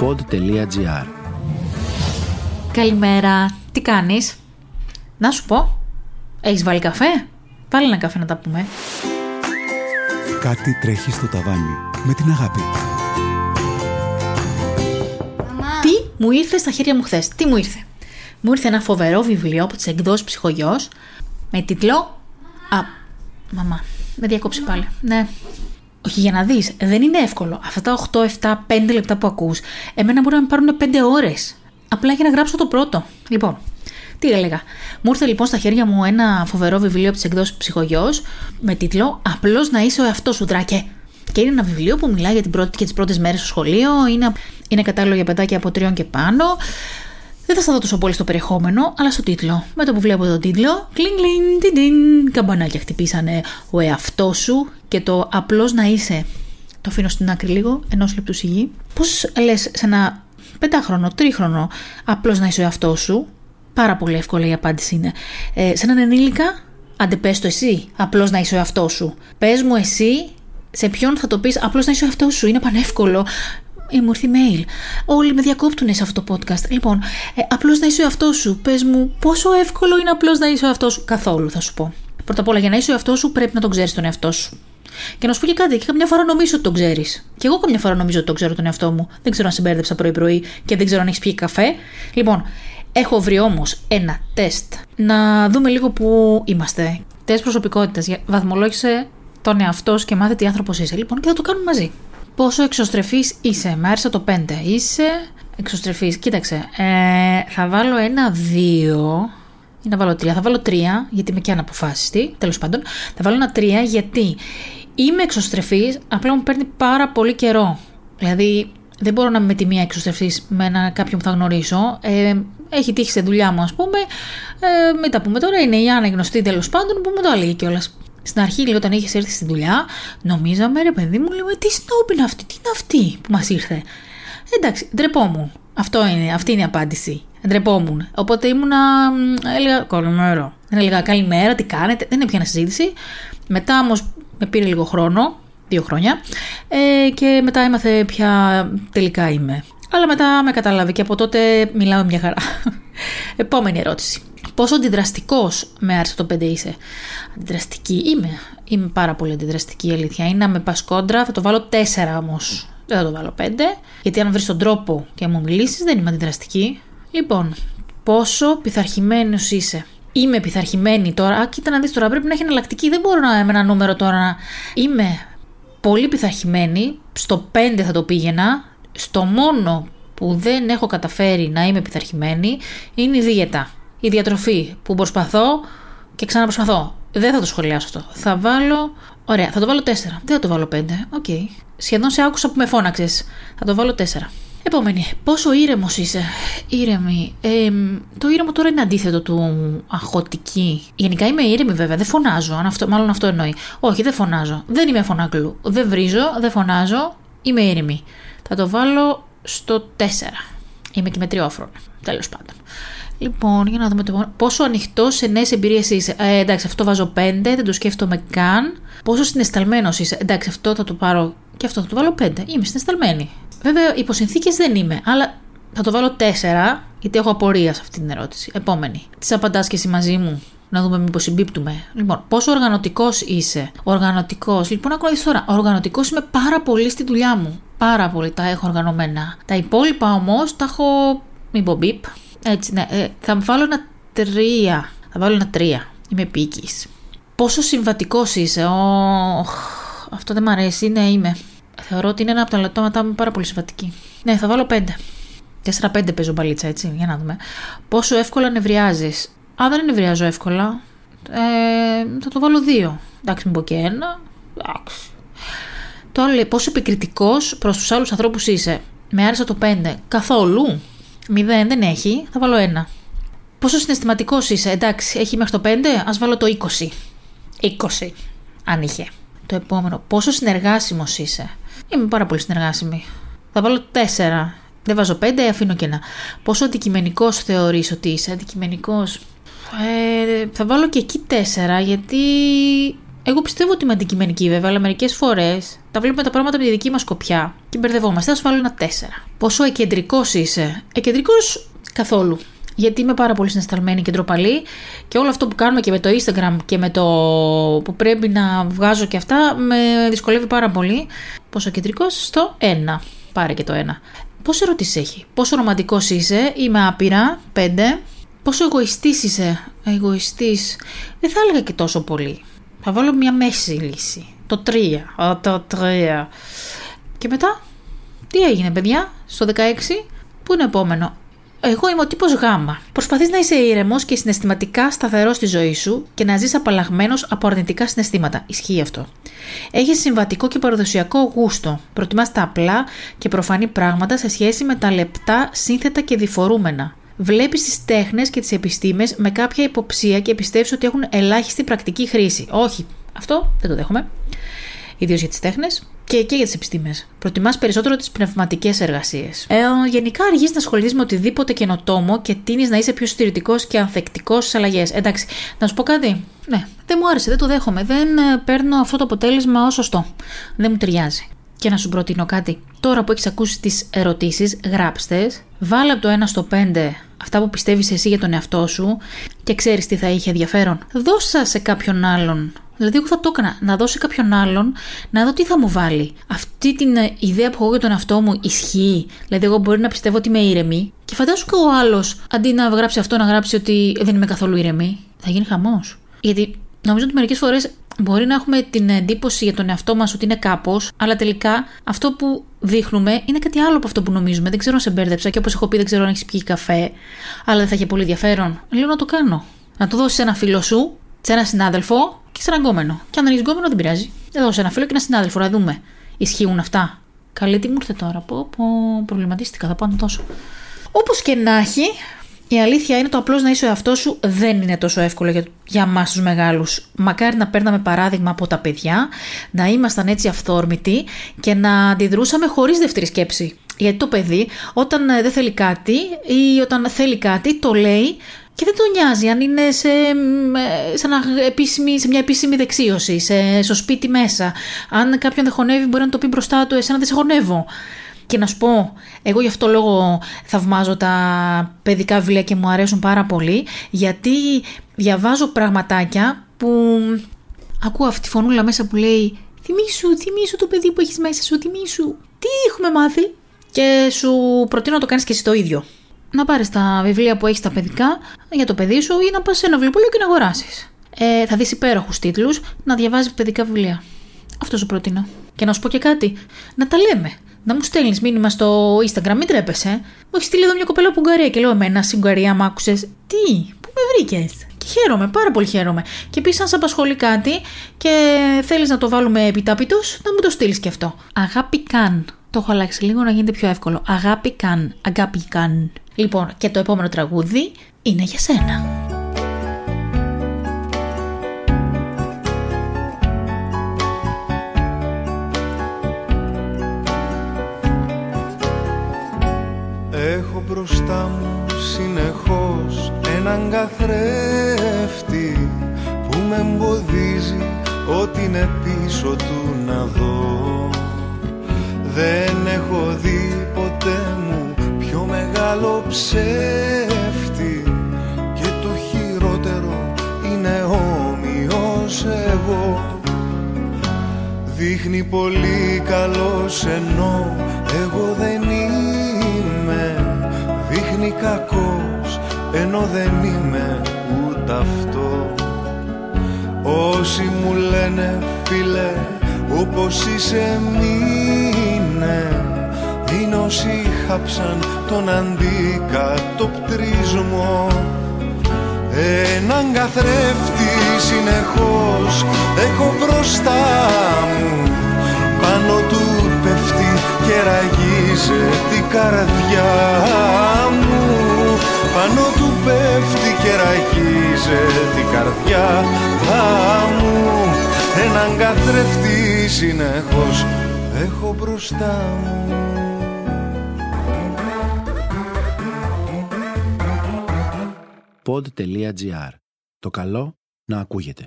pod.gr Καλημέρα. Τι κάνεις; Να σου πω. Έχεις βάλει καφέ; Βάλει ένα καφέ να τα πούμε. Κάτι τρέχει στο ταβάνι με την αγάπη. Τι μου ήρθε στα χέρια μου χθες; Τι μου ήρθε; Μου ήρθε ένα φοβερό βιβλίο από τις εκδόσεις Ψυχογειό με τίτλο. Α, μαμά, με διακόψει πάλι. Ναι. Όχι, για να δεις, δεν είναι εύκολο. Αυτά τα 8, 7, 5 λεπτά που ακούς, εμένα μπορεί να με πάρουν 5 ώρες. Απλά για να γράψω το πρώτο. Λοιπόν, τι έλεγα. Μου ήρθε λοιπόν στα χέρια μου ένα φοβερό βιβλίο από τις εκδόσεις Ψυχογειό με τίτλο Απλώς να είσαι ο εαυτός σου, δράκε. Και είναι ένα βιβλίο που μιλάει για την πρώτη και τις πρώτες μέρες στο σχολείο. Είναι, είναι κατάλληλο για παιδάκια από τριών και πάνω. Δεν θα σταθώ τόσο πολύ στο περιεχόμενο, αλλά στο τίτλο. Με το που βλέπω τον τίτλο, κλιν κλιν, την την, καμπανάκια χτυπήσανε ο εαυτός σου και το απλώ να είσαι. Το αφήνω στην άκρη λίγο, ενός λεπτού σιγή. Πώς λες σε ένα πεντάχρονο, τρίχρονο, απλώ να είσαι ο εαυτός σου; Πάρα πολύ εύκολα η απάντηση είναι. Ε, σε έναν ενήλικα, αντεπέστο εσύ, απλώ να είσαι ο εαυτός σου. Πες μου εσύ σε ποιον θα το πεις απλώ να είσαι ο εαυτός σου; Είναι πανεύκολο. Ε, μου ήρθε mail. Όλοι με διακόπτουν σε αυτό το podcast. Λοιπόν, ε, απλώς να είσαι ο εαυτός σου. Πες μου, πόσο εύκολο είναι απλώς να είσαι ο εαυτός σου; Καθόλου, θα σου πω. Πρώτα απ' όλα, για να είσαι ο εαυτός σου, πρέπει να τον ξέρεις τον εαυτό σου. Και να σου πω και κάτι, και καμιά φορά νομίζω ότι τον ξέρεις. Και εγώ καμιά φορά νομίζω ότι τον ξέρω τον εαυτό μου. Δεν ξέρω αν συμπέρδεψα πρωί-πρωί και δεν ξέρω αν έχεις πιει καφέ. Λοιπόν, έχω βρει όμως ένα τεστ. Να δούμε λίγο που είμαστε. Τεστ προσωπικότητας. Βαθμολόγησε τον εαυτό σου και μάθε τι άνθρωπος είσαι. Λοιπόν, και θα το κάνουμε μαζί. Πόσο εξωστρεφής είσαι. Μ' άρεσε το 5. Είσαι εξωστρεφής. Κοίταξε. Ε, θα βάλω ένα 2 ή να βάλω 3. Θα βάλω 3 γιατί είμαι και αναποφάσιστη. Τέλος πάντων. Θα βάλω ένα 3 γιατί είμαι εξωστρεφής, απλά μου παίρνει πάρα πολύ καιρό. Δηλαδή, δεν μπορώ να είμαι με τη μία εξωστρεφής με ένα κάποιον που θα γνωρίσω. Ε, έχει τύχει σε δουλειά μου, ας πούμε. Ε, μην τα πούμε τώρα. Είναι η Άννα γνωστή τέλος πάντων που μου το έλεγε κιόλας. Στην αρχή, λέει, όταν είχες έρθει στη δουλειά, νομίζαμε, ρε παιδί μου, λέμε, τι σνόπ είναι αυτή, τι είναι αυτή που μας ήρθε; Εντάξει, ντρεπόμουν. Αυτό είναι, αυτή είναι η απάντηση. Ντρεπόμουν. Οπότε ήμουνα. Έλεγα καλημέρα. Δεν έλεγα καλημέρα, τι κάνετε; Δεν έπιανα συζήτηση. Μετά όμως με πήρε λίγο χρόνο, δύο χρόνια. Ε, και μετά έμαθε ποια τελικά είμαι. Αλλά μετά με καταλάβει και από τότε μιλάω μια χαρά. Επόμενη ερώτηση. Πόσο αντιδραστικός με άρεσε το 5 είσαι. Αντιδραστική είμαι. Είμαι πάρα πολύ αντιδραστική η αλήθεια. Είναι να με πας κόντρα, θα το βάλω 4 όμως. Δεν θα το βάλω 5. Γιατί αν βρεις τον τρόπο και μου μιλήσεις, δεν είμαι αντιδραστική. Λοιπόν, πόσο πειθαρχημένος είσαι. Είμαι πειθαρχημένη τώρα. Α, κοίτα να δεις τώρα, πρέπει να έχει εναλλακτική. Δεν μπορώ να με ένα νούμερο τώρα να. Είμαι πολύ πειθαρχημένη. Στο 5 θα το πήγαινα. Στο μόνο που δεν έχω καταφέρει να είμαι πειθαρχημένη είναι η δίαιτα η διατροφή που προσπαθώ και ξαναπροσπαθώ. Δεν θα το σχολιάσω αυτό. Θα βάλω. Ωραία, θα το βάλω 4. Δεν θα το βάλω 5. Οκ. Okay. Σχεδόν σε άκουσα που με φώναξες. Θα το βάλω 4. Επόμενη. Πόσο ήρεμος είσαι. Ήρεμη. Ε, το ήρεμο τώρα είναι αντίθετο του αγχωτική. Γενικά είμαι ήρεμη βέβαια. Δεν φωνάζω. Α, αυτό, μάλλον αυτό εννοεί. Όχι, δεν φωνάζω. Δεν είμαι φωνακλού. Δεν βρίζω. Δεν φωνάζω. Είμαι ήρεμη. Θα το βάλω στο 4. Είμαι και μετριόφρονα. Τέλος πάντων. Λοιπόν, για να δούμε το Πόσο ανοιχτός σε νέες εμπειρίες είσαι. Ε, εντάξει, αυτό βάζω 5, δεν το σκέφτομαι καν. Πόσο συναισθαλμένος είσαι. Εντάξει, αυτό θα το πάρω και αυτό θα το βάλω 5. Είμαι συναισθαλμένη. Βέβαια, υπό συνθήκες δεν είμαι, αλλά θα το βάλω 4, γιατί έχω απορία σε αυτή την ερώτηση. Επόμενη. Τις απαντάς και εσύ μαζί μου. Να δούμε μήπως συμπίπτουμε. Λοιπόν, πόσο οργανωτικός είσαι. Οργανωτικός. Λοιπόν, ακούω τώρα. Οργανωτικός είμαι πάρα πολύ στη δουλειά μου. Πάρα πολύ τα έχω οργανωμένα. Τα υπόλοιπα όμως τα έχω. Μην πω μπίπ. Έτσι, ναι. Ε, θα βάλω ένα τρία. Θα βάλω ένα τρία. Είμαι επίκης. Πόσο συμβατικός είσαι. Oh, αυτό δεν μ' αρέσει. Ναι, είμαι. Θεωρώ ότι είναι ένα από τα λεπτόματά μου πάρα πολύ συμβατική. Ναι, θα βάλω πέντε. 4-5 παίζω μπαλίτσα, έτσι, για να δούμε. Πόσο εύκολα νευριάζεις. Αν δεν νευριάζω εύκολα, ε, θα το βάλω δύο. Εντάξει, μην πω και ένα. Εντάξει. Τώρα λέει πόσο επικριτικός προς τους άλλους ανθρώπους είσαι. Με άρεσε το 5. Καθόλου. 0 δεν έχει, θα βάλω 1. Πόσο συναισθηματικός είσαι, εντάξει, έχει μέχρι το 5, ας βάλω το 20. 20, αν είχε. Το επόμενο, πόσο συνεργάσιμος είσαι; Είμαι πάρα πολύ συνεργάσιμη. Θα βάλω 4. Δεν βάζω 5, αφήνω και ένα. Πόσο αντικειμενικός θεωρείς ότι είσαι, αντικειμενικός. Ε, θα βάλω και εκεί 4, γιατί Εγώ πιστεύω ότι είμαι αντικειμενική βέβαια, αλλά μερικές φορές τα βλέπουμε τα πράγματα από τη δική μας κοπιά και μπερδευόμαστε. Θα σου βάλω ένα 4. Πόσο εκεντρικός είσαι. Εκεντρικός καθόλου. Γιατί είμαι πάρα πολύ συναισθαλμένη και ντροπαλή και όλο αυτό που κάνουμε και με το Instagram και με το που πρέπει να βγάζω και αυτά με δυσκολεύει πάρα πολύ. Πόσο κεντρικό στο 1. Πάρε και το 1. Πόσε ερωτήσει έχει, Πόσο ρομαντικός είσαι, Είμαι άπειρα, 5. Πόσο εγωιστής είσαι, Εγωιστής. Δεν θα έλεγα και τόσο πολύ. Θα βάλω μια μέση λύση. Το 3. το 3. Και μετά, τι έγινε, παιδιά, στο 16, πού είναι επόμενο; Εγώ είμαι ο τύπος Γ. Προσπαθείς να είσαι ήρεμος και συναισθηματικά σταθερός στη ζωή σου και να ζεις απαλλαγμένος από αρνητικά συναισθήματα. Ισχύει αυτό. Έχεις συμβατικό και παραδοσιακό γούστο. Προτιμάς τα απλά και προφανή πράγματα σε σχέση με τα λεπτά, σύνθετα και διφορούμενα. Βλέπεις τις τέχνες και τις επιστήμες με κάποια υποψία και πιστεύεις ότι έχουν ελάχιστη πρακτική χρήση. Όχι, αυτό δεν το δέχομαι. Ιδίως για τις τέχνες και, και για τις επιστήμες. Προτιμάς περισσότερο τις πνευματικές εργασίες. Ε, γενικά αργείς να ασχοληθείς με οτιδήποτε καινοτόμο και τίνεις να είσαι πιο στηρητικό και ανθεκτικός στις αλλαγές. Εντάξει, να σου πω κάτι. Ναι, δεν μου άρεσε, δεν το δέχομαι. Δεν ε, παίρνω αυτό το αποτέλεσμα ω σωστό. Δεν μου ταιριάζει. Και να σου προτείνω κάτι. Τώρα που έχεις ακούσει τις ερωτήσεις, γράψτε, βάλε από το 1 στο 5 αυτά που πιστεύεις εσύ για τον εαυτό σου και ξέρεις τι θα είχε ενδιαφέρον. Δώσα σε κάποιον άλλον Δηλαδή, εγώ θα το έκανα να δώσω κάποιον άλλον να δω τι θα μου βάλει. Αυτή την ε, ιδέα που έχω για τον εαυτό μου ισχύει. Δηλαδή, εγώ μπορεί να πιστεύω ότι είμαι ήρεμη. Και φαντάσου και ο άλλος, αντί να γράψει αυτό, να γράψει ότι δεν είμαι καθόλου ήρεμη. Θα γίνει χαμός. Γιατί νομίζω ότι μερικές φορές μπορεί να έχουμε την εντύπωση για τον εαυτό μας ότι είναι κάπως, αλλά τελικά αυτό που δείχνουμε είναι κάτι άλλο από αυτό που νομίζουμε. Δεν ξέρω αν σε μπέρδεψα και όπως έχω πει, δεν ξέρω αν έχεις πιει καφέ, αλλά δεν θα είχε πολύ ενδιαφέρον. Λέω να το κάνω. Να το δώσεις σε ένα φίλο σου, σε ένα συνάδελφο και σε ένα γκόμενο. Και αν δεν έχεις γκόμενο, δεν πειράζει. Εδώ σε ένα φίλο και ένα συνάδελφο, να δούμε. Ισχύουν αυτά. Καλή τι μου ήρθε τώρα. Πω, πω, προβληματίστηκα, θα πάω να δώσω. Όπως και να έχει, η αλήθεια είναι το απλώς να είσαι ο εαυτός σου δεν είναι τόσο εύκολο για, για εμά τους μεγάλους. Μακάρι να παίρναμε παράδειγμα από τα παιδιά, να ήμασταν έτσι αυθόρμητοι και να αντιδρούσαμε χωρίς δεύτερη σκέψη. Γιατί το παιδί, όταν ε, δεν θέλει κάτι ή όταν θέλει κάτι, το λέει και δεν τον νοιάζει αν είναι σε, σε, ένα επίσημη, σε μια επίσημη δεξίωση, σε, στο σπίτι μέσα. Αν κάποιον δεν χωνεύει, μπορεί να το πει μπροστά του, εσένα δεν σε χωνεύω. Και να σου πω, εγώ γι' αυτό λόγο θαυμάζω τα παιδικά βιβλία και μου αρέσουν πάρα πολύ, γιατί διαβάζω πραγματάκια που ακούω αυτή τη φωνούλα μέσα που λέει «Θυμήσου, θυμήσου το παιδί που έχεις μέσα σου, θυμήσου, τι έχουμε μάθει» και σου προτείνω να το κάνεις και εσύ το ίδιο να πάρεις τα βιβλία που έχεις τα παιδικά για το παιδί σου ή να πας σε ένα βιβλίο και να αγοράσεις. Ε, θα δεις υπέροχους τίτλους να διαβάζεις παιδικά βιβλία. Αυτό σου προτείνω. Και να σου πω και κάτι. Να τα λέμε. Να μου στέλνεις μήνυμα στο Instagram, μην τρέπεσαι. Μου έχεις στείλει εδώ μια κοπέλα από Ουγγαρία και λέω Εμένα, στην Ουγγαρία, μ' άκουσες. Τι, πού με βρήκες; Και χαίρομαι, πάρα πολύ χαίρομαι. Και επίσης, αν σε απασχολεί κάτι και θέλεις να το βάλουμε επιτάπητος, να μου το στείλεις και αυτό. Αγάπη καν. Το έχω αλλάξει λίγο να γίνεται πιο εύκολο. Αγάπη καν. Αγάπη καν. Λοιπόν, και το επόμενο τραγούδι είναι για σένα. Ό,τι είναι πίσω του να δω. Δεν έχω δει ποτέ μου πιο μεγάλο ψεύτη. Και το χειρότερο είναι όμοιος εγώ. Δείχνει πολύ καλός ενώ εγώ δεν είμαι. Δείχνει κακός ενώ δεν είμαι ούτε αυτός Όσοι μου λένε φίλε όπως είσαι μείνε. Είναι όσοι χάψαν τον αντικατοπτρισμό έναν καθρέφτη συνεχώς έχω μπροστά μου. Πάνω του πέφτει και ραγίζει την καρδιά μου. Πάνω του πέφτει και ραγίζει την καρδιά μου έναν καθρέφτη συνεχώς έχω μπροστά μου pod.gr. Το καλό να ακούγεται.